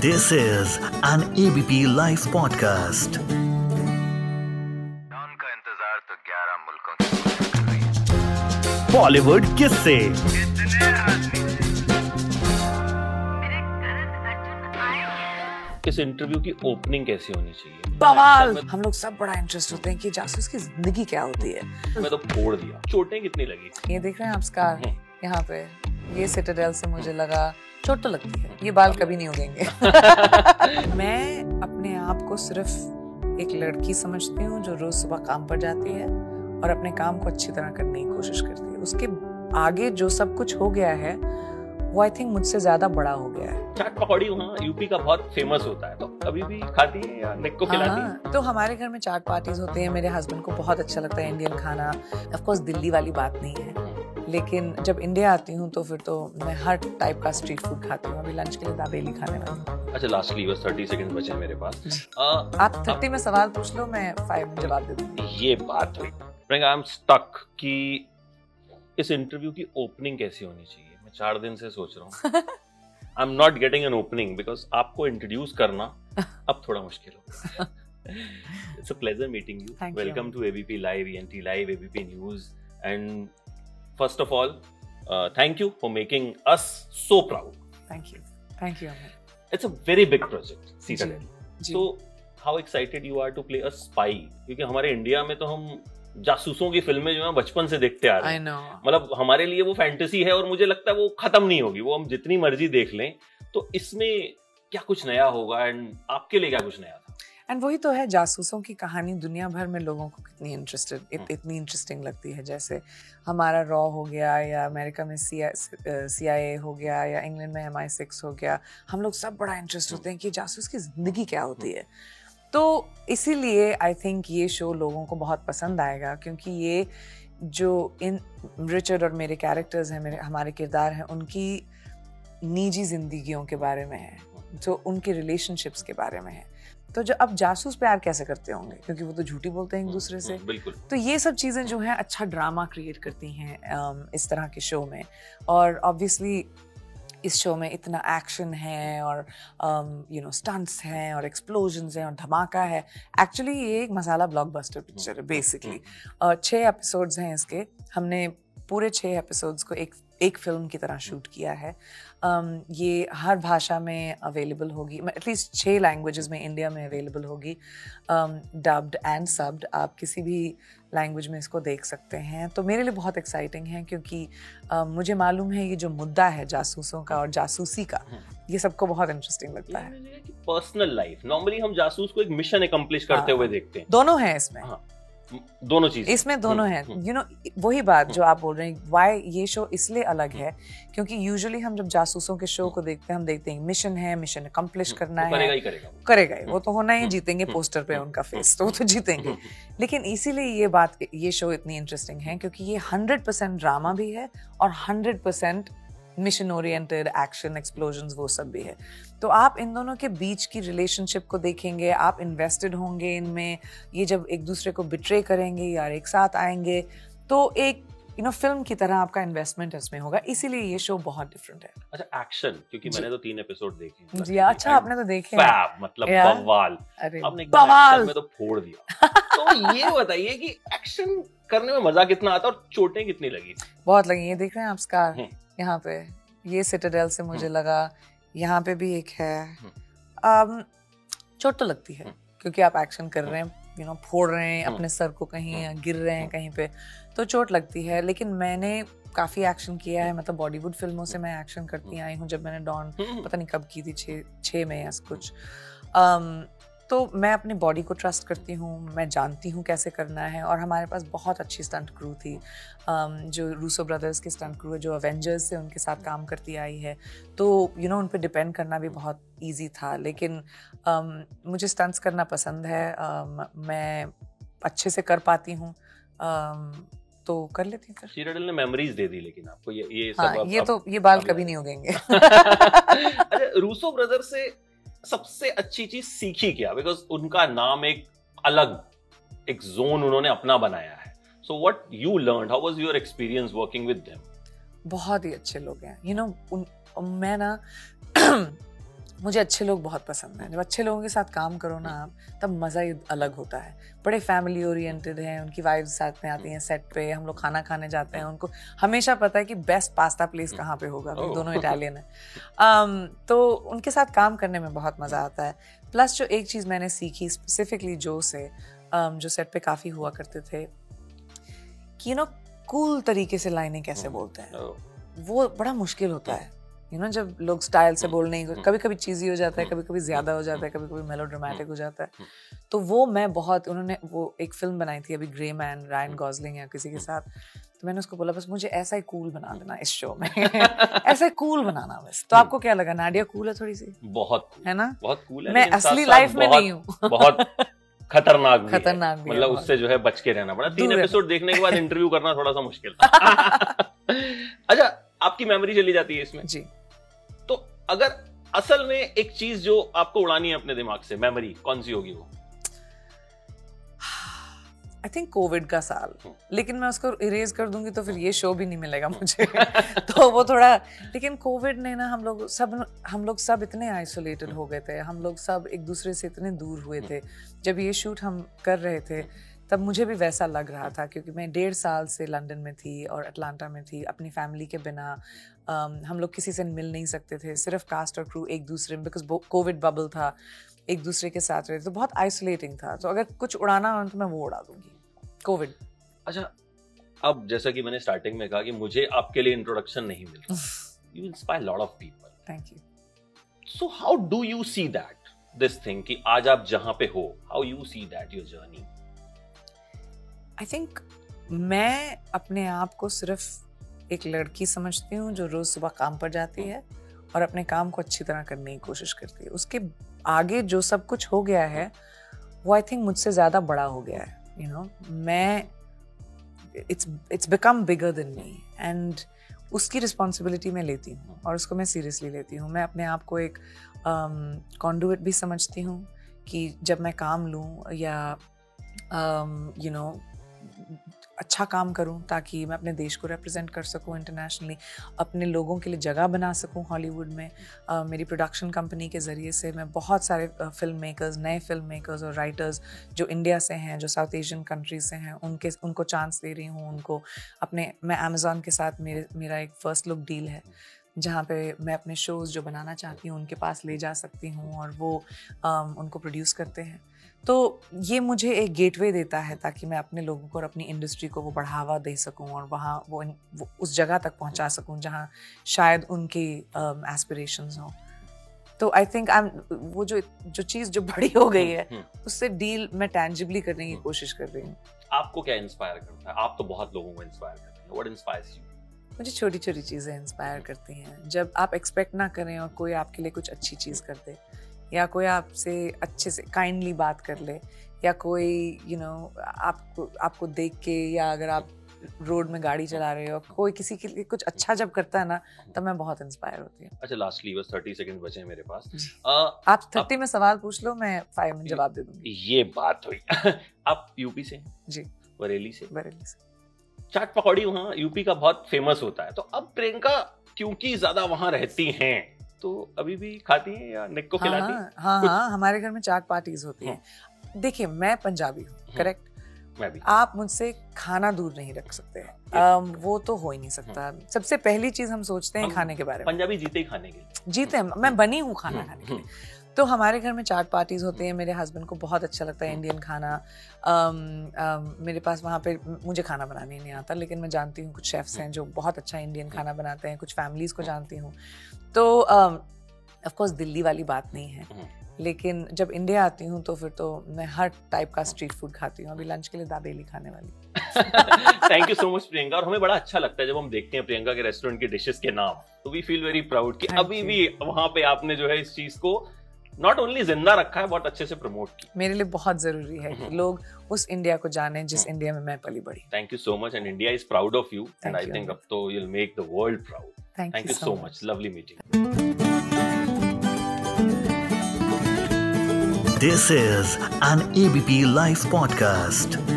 This is an ABP Life podcast. Don का इंतज़ार तो 11 मुल्कों किससे इस इंटरव्यू की ओपनिंग कैसी होनी चाहिए? बवाल! हम लोग सब बड़ा इंटरेस्ट होते हैं कि जासूस की ज़िंदगी क्या होती है। मैं तो फोड़ दिया। चोटें कितनी लगी? ये देख रहे हैं आप स्कार हम्म। यहाँ पे। ये सिटाडेल से मुझे लगा। चोट तो लगती है। ये बाल कभी नहीं उगेंगे। मैं अपने आप को सिर्फ़ एक लड़की समझती हूँ जो रोज सुबह काम पर जाती है और अपने काम को अच्छी तरह करने की कोशिश करती है। उसके आगे जो सब कुछ हो गया है वो आई थिंक मुझसे ज़्यादा बड़ा हो गया है। चाट पकौड़ी वहाँ यूपी का बहुत फ़ेमस होता है तो कभी भी खाती है या निक को खिलाती है? हाँ, तो हमारे घर में चाट पार्टीज़ होते हैं मेरे हस्बैंड को बहुत अच्छा लगता है इंडियन खाना। ऑफ़ कोर्स दिल्ली वाली बात नहीं है। लेकिन जब इंडिया आती हूँ तो फिर तो मैं हर टाइप का स्ट्रीट फ़ूड खाती हूँ। अभी लंच के लिए दाबेली खाने वाली अच्छा लास्टली बस थर्टी सेकंड बचे हैं मेरे पास। आ, आप थर्टी में सवाल पूछ लो मैं फाइव में जवाब दे दूँगी। ये बात हुई। प्रियंका आई एम स्टक कि इस इंटरव्यू की ओपनिंग कैसी होनी चाहिए? मैं चार दिन से सोच रहा हूँ। I am not getting an opening because आपको इंट्रोड्यूस करना अब थोड़ा मुश्किल हो। It's a pleasure meeting you. Welcome to ABP live ENT live ABP news and first of all thank you for making us so proud thank you thank you it's a very big project Citadel ji तो how excited you are to play a spy क्योंकि हमारे India में तो हम जासूसों की फ़िल्में जो है बचपन से देखते आ रहे हैं। मतलब हमारे लिए वो फैंटेसी है और मुझे लगता है वो खत्म नहीं होगी। वो हम जितनी मर्ज़ी देख लें। तो इसमें क्या कुछ नया होगा? एंड आपके लिए क्या कुछ नया एंड वही तो है जासूसों की कहानी दुनिया भर में लोगों को कितनी इंटरेस्टेड हम्म। इत, इतनी इंटरेस्टिंग लगती है। जैसे हमारा रॉ हो गया या अमेरिका में सी आई हो गया या इंग्लैंड में एम आई सिक्स हो गया हम लोग सब बड़ा इंटरेस्ट होते हैं कि जासूस की ज़िंदगी क्या होती है। तो इसीलिए आई थिंक ये शो लोगों को बहुत पसंद आएगा क्योंकि ये जो इन रिचर्ड और मेरे कैरेक्टर्स हैं मेरे हमारे किरदार हैं उनकी निजी जिंदगियों के बारे में है। जो उनके रिलेशनशिप्स के बारे में है। तो जो अब जासूस प्यार कैसे करते होंगे? क्योंकि वो तो झूठी बोलते हैं एक दूसरे से। हम्म, बिल्कुल। तो ये सब चीज़ें जो हैं अच्छा ड्रामा क्रिएट करती हैं इस तरह के शो में। और ऑब्वियसली इस शो में इतना एक्शन है और यू नो स्टंट्स हैं और एक्सप्लोजन्स हैं और धमाका है। एक्चुअली ये एक मसाला ब्लॉकबस्टर पिक्चर है बेसिकली छः एपिसोड्स हैं इसके। हमने पूरे छः एपिसोड्स को एक एक फ़िल्म की तरह शूट किया है। Um, ये हर भाषा में अवेलेबल होगी। एटलीस्ट छः लैंग्वेजेस में इंडिया में अवेलेबल होगी। डब्ड एंड सब्ड आप किसी भी लैंग्वेज में इसको देख सकते हैं। तो मेरे लिए बहुत एक्साइटिंग है क्योंकि uh, मुझे मालूम है ये जो मुद्दा है जासूसों का और जासूसी का ये सबको बहुत इंटरेस्टिंग लगता है। पर्सनल लाइफ नॉर्मली हम जासूस को एक मिशन एकम्प्लिश करते हाँ। हुए देखते हैं। दोनों हैं इसमें। हाँ, दोनों चीज़ें। इसमें दोनों हैं। हम्म, यू नो वही बात जो आप बोल रहे हैं वाई ये शो इसलिए अलग है क्योंकि यूजुअली हम जब जासूसों के शो को देखते हैं हम देखते हैं मिशन है मिशन अकम्प्लिश करना करेगा है करेगा। ही। वो तो होना ही हम्म, जीतेंगे हम्म, पोस्टर पे हम्म, उनका फेस तो वो तो जीतेंगे। लेकिन इसीलिए ये बात ये शो इतनी इंटरेस्टिंग है क्योंकि ये हंड्रेड परसेंट ड्रामा भी है और hundred percent mission oriented action explosion वो सब भी है। तो आप इन दोनों के बीच की रिलेशनशिप को देखेंगे आप इन्वेस्टेड होंगे इनमें ये जब एक दूसरे को बिट्रे करेंगे या एक साथ आएँगे तो एक यू नो फ़िल्म की तरह आपका इन्वेस्टमेंट इसमें होगा। इसीलिए ये शो बहुत डिफरेंट है। अच्छा एक्शन क्योंकि मैंने तो तीन एपिसोड देखे जी अच्छा आपने तो देखे फैब मतलब बवाल। आपने बवाल! में तो फोड़ दिया। तो ये बताइए कि एक्शन करने में मज़ा कितना आता है और चोटें कितनी लगी? बहुत लगी ये देख रहे हैं आप स्कार। यहाँ पे ये सिटाडेल से मुझे लगा यहाँ पे भी एक है। हम्म। चोट तो लगती है हम्म। क्योंकि आप एक्शन कर रहे हैं यू नो फोड़ रहे हैं हम्म। अपने सर को कहीं हम्म। गिर रहे हैं कहीं पे तो चोट लगती है। लेकिन मैंने काफ़ी एक्शन किया है मतलब बॉलीवुड फ़िल्मों से मैं एक्शन करती आई हूँ जब मैंने डॉन हम्म, पता नहीं कब की थी छः छः में या कुछ। um, तो मैं अपनी बॉडी को ट्रस्ट करती हूँ मैं जानती हूँ कैसे करना है और हमारे पास बहुत अच्छी स्टंट क्रू थी। जो रूसो ब्रदर्स की स्टंट क्रू है जो अवेंजर्स से उनके साथ काम करती आई है। तो यू you नो know, उन पर डिपेंड करना भी बहुत ईजी था लेकिन मुझे स्टंट्स करना पसंद है। मैं अच्छे से कर पाती हूँ। तो कर लेती हूँ फिर। ने मेमोरीज दे दी लेकिन आपको ये ये सब हाँ अब- ये तो ये बाल कभी नहीं उगेंगे। अच्छा रूसो ब्रदर से सबसे अच्छी चीज़ सीखी क्या? बिकॉज़ उनका नाम एक अलग एक जोन उन्होंने अपना बनाया है। So what you learn how was your experience working with बहुत ही अच्छे लोग हैं। यू you नो know, मैं ना मुझे अच्छे लोग बहुत पसंद हैं। जब अच्छे लोगों के साथ काम करो ना आप तब मज़ा ही अलग होता है। बड़े फैमिली ओरिएंटेड हैं उनकी वाइफ साथ में आती हैं सेट पे हम लोग खाना खाने जाते हैं उनको हमेशा पता है कि बेस्ट पास्ता प्लेस कहाँ पे होगा ओह। दोनों इटालियन हैं। Um, तो उनके साथ काम करने में बहुत मज़ा आता है। प्लस जो एक चीज़ मैंने सीखी स्पेसिफिकली जो से um, जो सेट पे काफ़ी हुआ करते थे कि यू नो कूल तरीके से लाइनें कैसे बोलते हैं। Oh, वो बड़ा मुश्किल होता है। यू नो जब लोग स्टाइल से बोलने हम्म। कभी कभी चीजी हो जाता है कभी कभी ज़्यादा हो जाता है कभी कभी मेलोड्रामेटिक हो जाता है। तो वो मैं बहुत उन्होंने वो एक फ़िल्म बनाई थी अभी ग्रे मैन रायन गॉजलिंग या किसी के साथ। तो मैंने उसको बोला बस मुझे ऐसा ही कूल बना देना इस शो में। ऐसा ही कूल बनाना बस। तो आपको क्या लगा नाडिया कूल है थोड़ी सी बहुत है ना? बहुत कूल है मैं असली लाइफ में नहीं हूँ। बहुत खतरनाक भी खतरनाक। भी मतलब उससे जो है बच के रहना पड़ा। तीन एपिसोड देखने के बाद इंटरव्यू करना थोड़ा सा मुश्किल था। अच्छा आपकी मेमोरी चली जाती है इसमें। जी। तो अगर असल में एक चीज़ जो आपको उड़ानी है अपने दिमाग से मेमोरी कौन सी होगी वो? आई थिंक कोविड का साल। हम्म। लेकिन मैं उसको इरेज कर दूँगी तो फिर ये शो भी नहीं मिलेगा मुझे। तो वो थोड़ा लेकिन कोविड ने ना हम लोग सब हम लोग सब इतने आइसोलेटेड हो गए थे। हम लोग सब एक दूसरे से इतने दूर हुए थे। जब ये शूट हम कर रहे थे तब मुझे भी वैसा लग रहा था क्योंकि मैं डेढ़ साल से लंदन में थी और अटलांटा में थी अपनी फैमिली के बिना हम लोग किसी से मिल नहीं सकते थे सिर्फ़ कास्ट और क्रू एक दूसरे में बिकॉज़ कोविड बबल था एक दूसरे के साथ रहे तो बहुत आइसोलेटिंग था। तो अगर कुछ उड़ाना हो तो मैं वो उड़ा दूँगी। कोविड अच्छा अब जैसा कि मैंने स्टार्टिंग में कहा कि मुझे आपके लिए इंट्रोडक्शन नहीं मिल। You inspire lot of people thank you so how do you see that this thing कि आज आप जहाँ पे हो how you see that your journey I think मैं अपने आप को सिर्फ़ एक लड़की समझती हूँ जो रोज सुबह काम पर जाती है। और अपने काम को अच्छी तरह करने की कोशिश करती है। उसके आगे जो सब कुछ हो गया है वो आई थिंक मुझसे ज़्यादा बड़ा हो गया है यू नो मैं it's it's become bigger than me and उसकी रिस्पॉन्सिबिलिटी मैं लेती हूँ और उसको मैं सीरियसली लेती हूँ। मैं अपने आप को एक कॉन्डुइट भी समझती हूँ कि जब मैं काम लूँ या यू um, नो अच्छा काम करूँ ताकि मैं अपने देश को रिप्रेजेंट कर सकूँ इंटरनेशनली अपने लोगों के लिए जगह बना सकूँ हॉलीवुड में। uh, मेरी प्रोडक्शन कंपनी के ज़रिए से मैं बहुत सारे फ़िल्म मेकर्स नए फ़िल्म मेकर्स और राइटर्स जो इंडिया से हैं जो साउथ एशियन कंट्रीज़ से हैं उनके उनको चांस दे रही हूँ उनको अपने मैं अमेज़ोन के साथ मेरे मेरा एक फ़र्स्ट लुक डील है। जहाँ पे मैं अपने शोज़ जो बनाना चाहती हूँ उनके पास ले जा सकती हूँ और वो उनको प्रोड्यूस करते हैं। तो ये मुझे एक गेटवे देता है ताकि मैं अपने लोगों को और अपनी इंडस्ट्री को वो बढ़ावा दे सकूँ और वहाँ वो, वो उस जगह तक पहुँचा सकूँ जहाँ शायद उनकी एस्पिरेशंस हों। तो आई थिंक आई वो जो जो चीज़ जो बड़ी हो गई है हम्म, उससे डील मैं टेंजिबली करने की हम्म। कोशिश कर रही हूँ। आपको क्या इंस्पायर करता है? आप तो बहुत लोगों को इंस्पायर करते हैं। व्हाट इंस्पायर्स यू मुझे छोटी छोटी चीज़ें इंस्पायर करती हैं। जब आप एक्सपेक्ट ना करें और कोई आपके लिए कुछ अच्छी चीज़ कर दे या कोई आपसे अच्छे से काइंडली बात कर ले या कोई यू you नो know, आपको आपको देख के या अगर आप रोड में गाड़ी चला रहे हो कोई किसी के लिए कुछ अच्छा जब करता है ना तब मैं बहुत इंस्पायर होती हूँ। अच्छा लास्टली बस 30 सेकंड बचे हैं मेरे पास। अ, आप थर्टी में सवाल पूछ लो मैं फाइव में जवाब दे दूँगी। ये बात हुई। आप यूपी से जी। बरेली से? बरेली से। चाट पकौड़ी वहाँ यूपी का बहुत फ़ेमस होता है। तो अब प्रियंका क्योंकि ज़्यादा वहाँ रहती हैं तो अभी भी खाती हैं या निक को हाँ खिलाती हैं? हाँ? हाँ हाँ हमारे घर में चाट पार्टीज़ होती हैं। देखिए मैं पंजाबी हूँ। करेक्ट मैं भी। आप मुझसे खाना दूर नहीं रख सकते। um, वो तो हो ही नहीं सकता। सबसे पहली चीज़ हम सोचते हैं खाने के बारे में। पंजाबी जीते ही खाने के लिए। जीते हैं। मैं बनी हूँ खाना खाने के लिए। तो हमारे घर में चाट पार्टीज़ होते हैं मेरे हस्बैंड को बहुत अच्छा लगता है इंडियन खाना। um, um, मेरे पास वहाँ पे मुझे खाना बनाने नहीं आता लेकिन मैं जानती हूँ कुछ शेफ्स हैं जो बहुत अच्छा इंडियन खाना बनाते हैं कुछ फैमिलीज़ को जानती हूँ। तो ऑफ़ कोर्स दिल्ली वाली बात नहीं है हम्म। लेकिन जब इंडिया आती हूँ तो फिर तो मैं हर टाइप का स्ट्रीट फ़ूड खाती हूँ। अभी लंच के लिए दाबेली खाने वाली thank you so much Priyanka. और हमें बड़ा अच्छा लगता है जब हम देखते हैं प्रियंका के रेस्टोरेंट के डिशेस के नाम। तो वी फील वेरी प्राउड कि Thank अभी you. भी वहाँ पे आपने जो है इस चीज़ को नॉट ओनली ज़िंदा रखा है बहुत अच्छे से प्रमोट की मेरे लिए बहुत ज़रूरी है कि हम्म। लोग उस इंडिया को जाने जिस हम्म। इंडिया में मैं पली बड़ी thank you so much and India is proud of you and I think अब तो you'll make the world proud thank you so much lovely meeting this is an ABP live podcast.